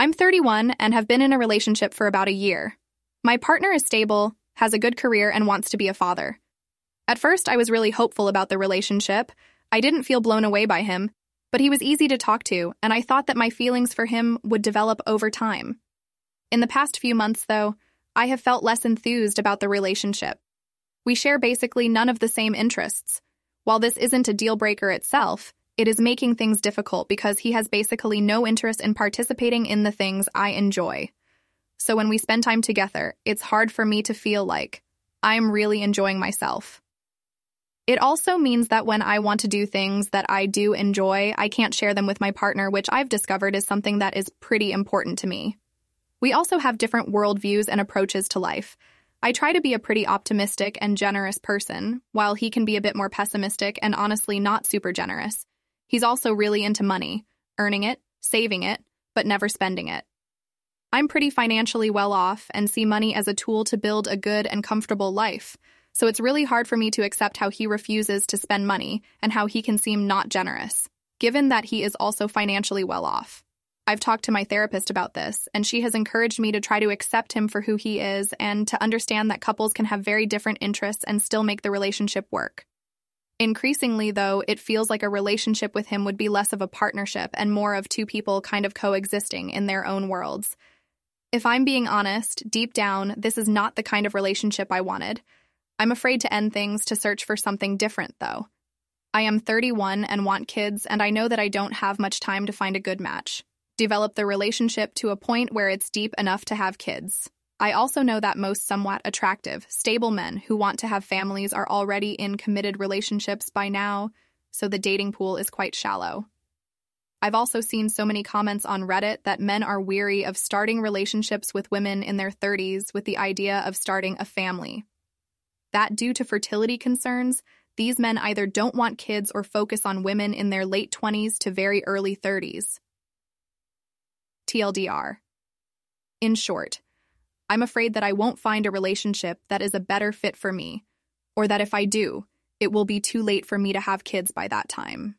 I'm 31 and have been in a relationship for about a year. My partner is stable, has a good career, and wants to be a father. At first, I was really hopeful about the relationship. I didn't feel blown away by him, but he was easy to talk to, and I thought that my feelings for him would develop over time. In the past few months, though, I have felt less enthused about the relationship. We share basically none of the same interests. While this isn't a deal breaker itself, it is making things difficult because he has basically no interest in participating in the things I enjoy. So when we spend time together, it's hard for me to feel like I'm really enjoying myself. It also means that when I want to do things that I do enjoy, I can't share them with my partner, which I've discovered is something that is pretty important to me. We also have different worldviews and approaches to life. I try to be a pretty optimistic and generous person, while he can be a bit more pessimistic and honestly not super generous. He's also really into money, earning it, saving it, but never spending it. I'm pretty financially well off and see money as a tool to build a good and comfortable life, so it's really hard for me to accept how he refuses to spend money and how he can seem not generous, given that he is also financially well off. I've talked to my therapist about this, and she has encouraged me to try to accept him for who he is and to understand that couples can have very different interests and still make the relationship work. Increasingly, though, it feels like a relationship with him would be less of a partnership and more of two people kind of coexisting in their own worlds. If I'm being honest, deep down, this is not the kind of relationship I wanted. I'm afraid to end things to search for something different, though. I am 31 and want kids, and I know that I don't have much time to find a good match. Develop the relationship to a point where it's deep enough to have kids. I also know that most somewhat attractive, stable men who want to have families are already in committed relationships by now, so the dating pool is quite shallow. I've also seen so many comments on Reddit that men are weary of starting relationships with women in their 30s with the idea of starting a family. That, due to fertility concerns, these men either don't want kids or focus on women in their late 20s to very early 30s. TLDR. In short, I'm afraid that I won't find a relationship that is a better fit for me, or that if I do, it will be too late for me to have kids by that time.